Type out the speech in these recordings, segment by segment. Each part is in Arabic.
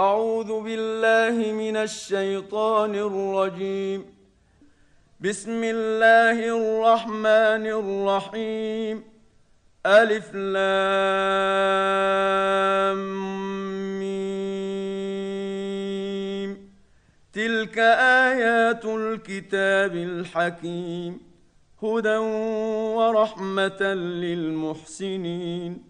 أعوذ بالله من الشيطان الرجيم. بسم الله الرحمن الرحيم. ألف لام ميم. تلك آيات الكتاب الحكيم. هدى ورحمة للمحسنين.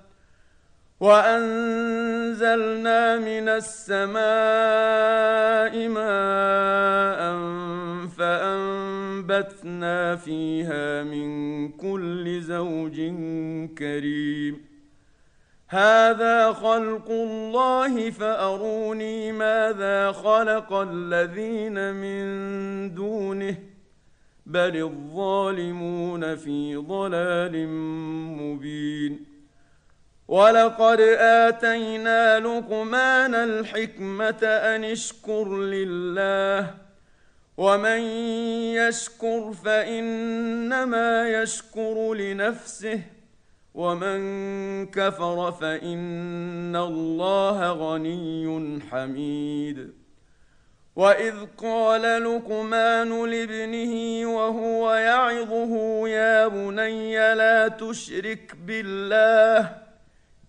وأنزلنا من السماء ماء فأنبتنا فيها من كل زوج كريم. هذا خلق الله فأروني ماذا خلق الذين من دونه بل الظالمون في ضلال مبين. ولقد اتينا لقمان الحكمه ان اشكر لله ومن يشكر فانما يشكر لنفسه ومن كفر فان الله غني حميد واذ قال لقمان لابنه وهو يعظه يا بني لا تشرك بالله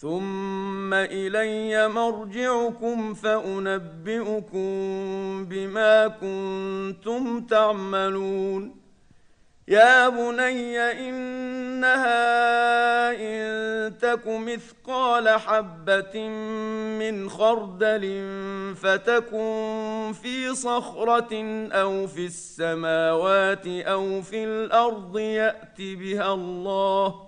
ثم الي مرجعكم فانبئكم بما كنتم تعملون يا بني انها ان تك مثقال حبه من خردل فتكن في صخره أو في السماوات أو في الأرض يات بها الله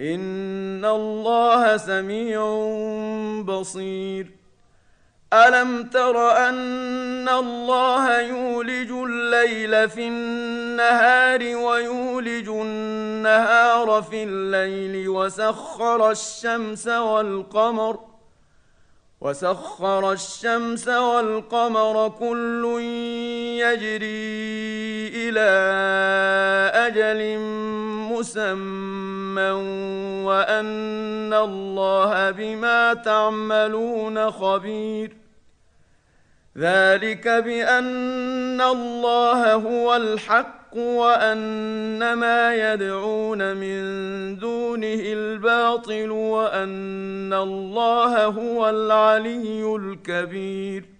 ان الله سميع بصير الم تر ان الله يولج الليل في النهار ويولج النهار في الليل وسخر الشمس والقمر وسخر الشمس والقمر كل يجري إلى أجل مسمى وأن الله بما تعملون خبير. ذلك بأن الله هو الحق وأن ما يدعون من دونه الباطل وأن الله هو العلي الكبير.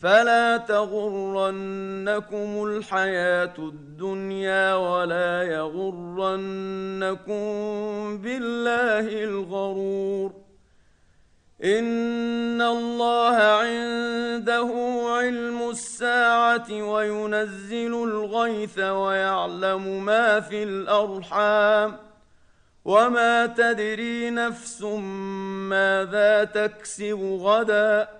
فلا تغرنكم الحياة الدنيا ولا يغرنكم بالله الغرور ان الله عنده علم الساعة وينزل الغيث ويعلم ما في الارحام وما تدري نفس ماذا تكسب غدا